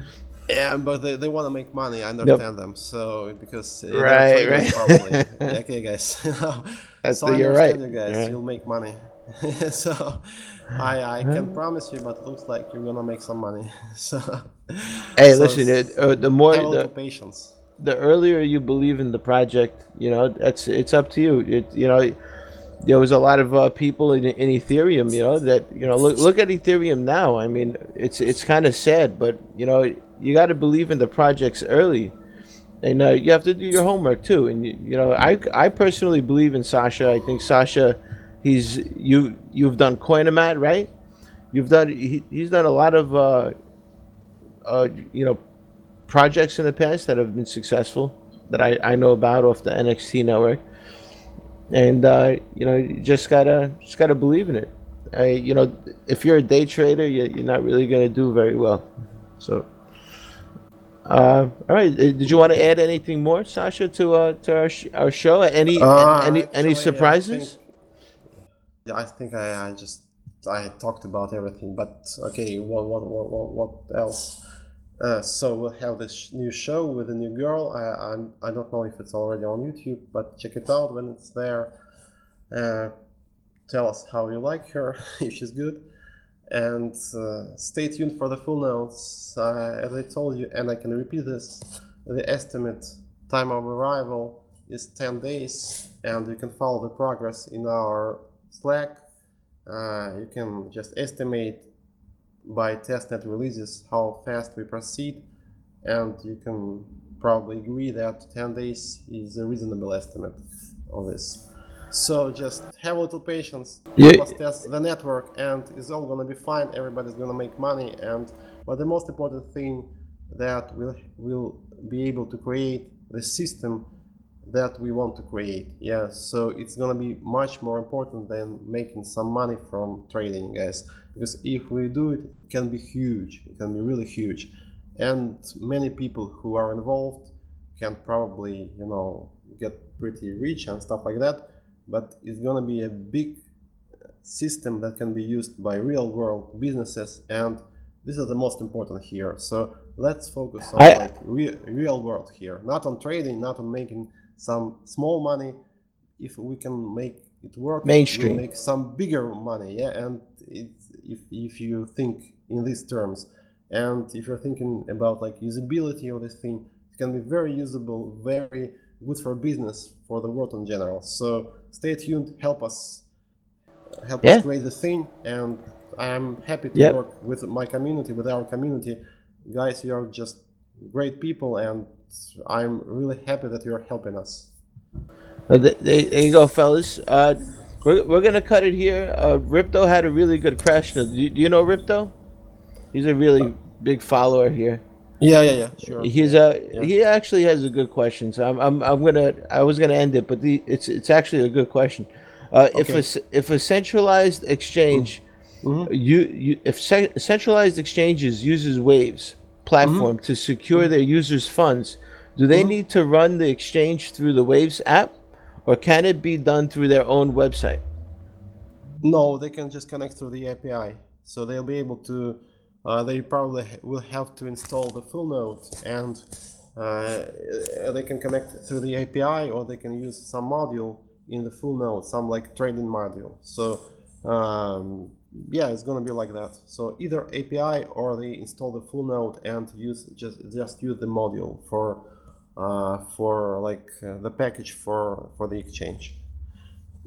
Yeah, but they, they want to make money. I understand them. So because Right, right. okay, guys. That's so the- you're right. you guys. Right. You'll make money. so I I can promise you, but it looks like you're gonna make some money. so Hey, so listen. It, uh, the more the, patience. The earlier you believe in the project, you know, that's it's up to you. It you know, there was a lot of uh, people in, in Ethereum, you know, that you know look look at Ethereum now. I mean, it's it's kind of sad, but you know, you got to believe in the projects early, and uh, you have to do your homework too. And you, you know, I I personally believe in Sasha. I think Sasha, he's you you've done Coinomat, right? You've done he, he's done a lot of uh, uh, you know projects in the past that have been successful that I, I know about off the NXT network. And uh, you know, you just gotta just gotta believe in it. I, you know, if you're a day trader, you, you're not really gonna do very well. So, uh, all right. uh, Did you want to add anything more, Sasha, to uh, to our sh- our show? Any Uh, any actually, any I surprises? think- Yeah, I think I, I just I talked about everything. But okay, what what what, what else? Uh, so we'll have this new show with a new girl. I, I'm, I don't know if it's already on YouTube, but check it out when it's there. Uh, tell us how you like her, if she's good, and uh, stay tuned for the full nodes. Uh, as I told you, and I can repeat this: the estimate time of arrival is 10 days, and you can follow the progress in our Slack. Uh, you can just estimate by testnet releases how fast we proceed, and you can probably agree that 10 days is a reasonable estimate of this. So just have a little patience, Yeah. us test the network, and it's all gonna be fine. Everybody's gonna make money, and but the most important thing that we'll we'll be able to create the system that we want to create. Yeah, so it's gonna be much more important than making some money from trading, guys. Because if we do it, it can be huge. It can be really huge, and many people who are involved can probably, you know, get pretty rich and stuff like that. But it's gonna be a big uh, system that can be used by real world businesses and this is the most important here so let's focus on I- like re- real world here not on trading not on making some small money if we can make it work Mainstream. make some bigger money yeah and it's, if, if you think in these terms and if you're thinking about like usability of this thing it can be very usable very good for business for the world in general so stay tuned help us help Yeah. us create the thing and i'm happy to Yep. work with my community with our community guys you are just great people and i'm really happy that you're helping us There there you go, fellas. Uh, we're, we're gonna cut it here. Uh, Ripto had a really good question. Do you, do you know Ripto? He's a really big follower here. yeah yeah yeah sure He's a he actually has a good question. So I'm I'm, I'm gonna I was gonna end it, but the, it's it's actually a good question. Uh, If Okay. a c- if a centralized exchange, Mhm. you you if ce- centralized exchanges uses Waves platform to secure their users' funds, do they need to run the exchange through the Waves app, or can it be done through their own website? No, they can just connect through the API. So they'll be able to, uh, they probably will have to install the full node and uh, they can connect through the API or they can use some module in the full node, some like trading module. So um, yeah, it's gonna be like that. So either API or they install the full node and use just just use the module for for like uh, the package for for the exchange.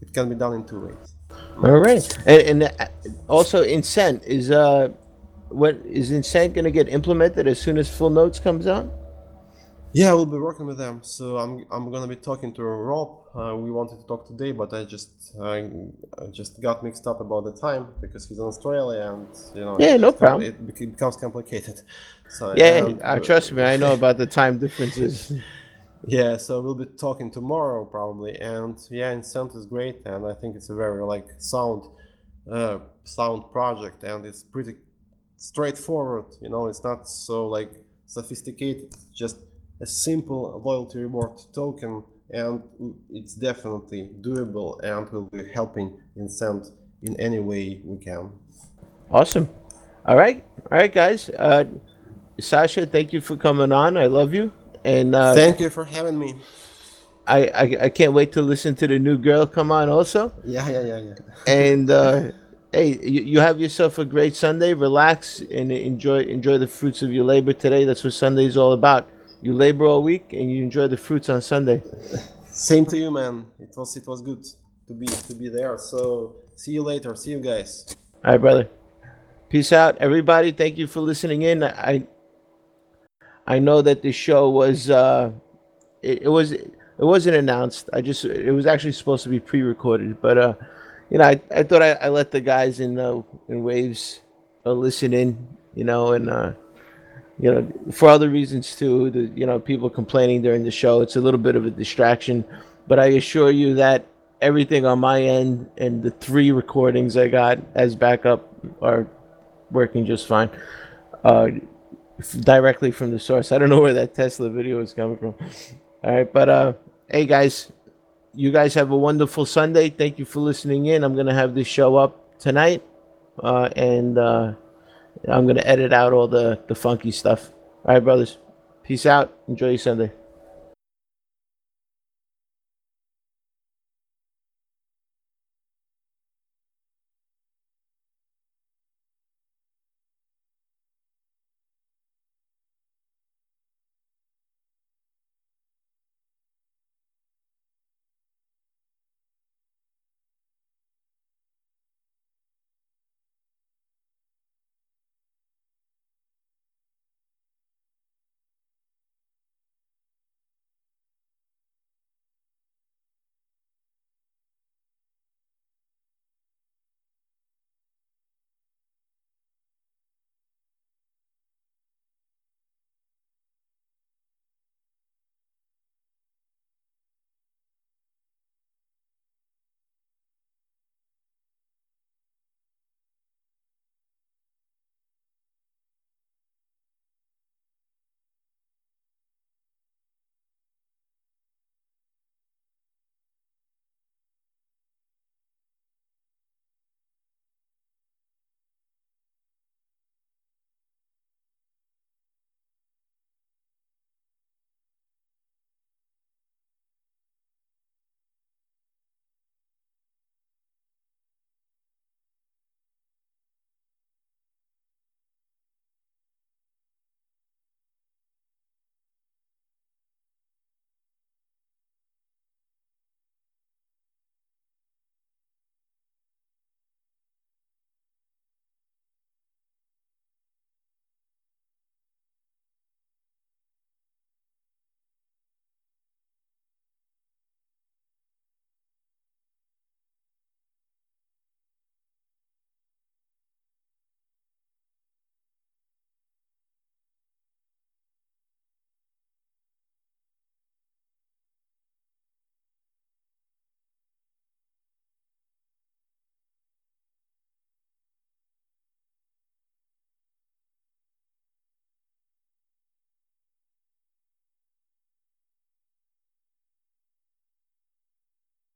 It can be done in two ways. All right, and, and uh, also Incent is uh, what is Incent going to get implemented as soon as Full Nodes comes out? Yeah, we'll be working with them. So I'm I'm gonna be talking to Rob. Uh, we wanted to talk today, but I just I, I just got mixed up about the time because he's in Australia and you know Yeah, no problem. It bec- becomes complicated. So Yeah, um, uh, trust me, I know about the time differences. Yeah, so we'll be talking tomorrow probably, and yeah, Incent is great, and I think it's a very like sound, uh, sound project, and it's pretty straightforward. You know, it's not so like sophisticated. Just a simple loyalty reward token, and it's definitely doable and will be helping Incent in any way we can. Awesome. All right. All right, guys. Uh, Sasha, thank you for coming on. I love you. And uh, Thank you for having me. I, I, I can't wait to listen to the new girl come on also. Yeah, yeah, yeah, yeah. And uh, hey, you, you have yourself a great Sunday. Relax and enjoy enjoy the fruits of your labor today. That's what Sunday is all about. You labor all week and you enjoy the fruits on Sunday. Same to you, man. It was it was good to be to be there. So see you later. See you guys. All right, brother. Peace out, everybody. Thank you for listening in. I I know that the show was uh, it, it was it wasn't announced. I just it was actually supposed to be pre-recorded, but uh, you know, I, I thought I, I let the guys in uh, in waves uh, listen in, you know, and uh, you know, for other reasons too. The you know, people complaining during the show. It's a little bit of a distraction, but I assure you that everything on my end and the three recordings I got as backup are working just fine. Uh, directly from the source. I don't know where that Tesla video is coming from. All right, but uh, hey guys, you guys have a wonderful Sunday. Thank you for listening in. I'm gonna have this show up tonight, uh, and uh, I'm gonna edit out all the the funky stuff. All right, brothers. Peace out. Enjoy your Sunday.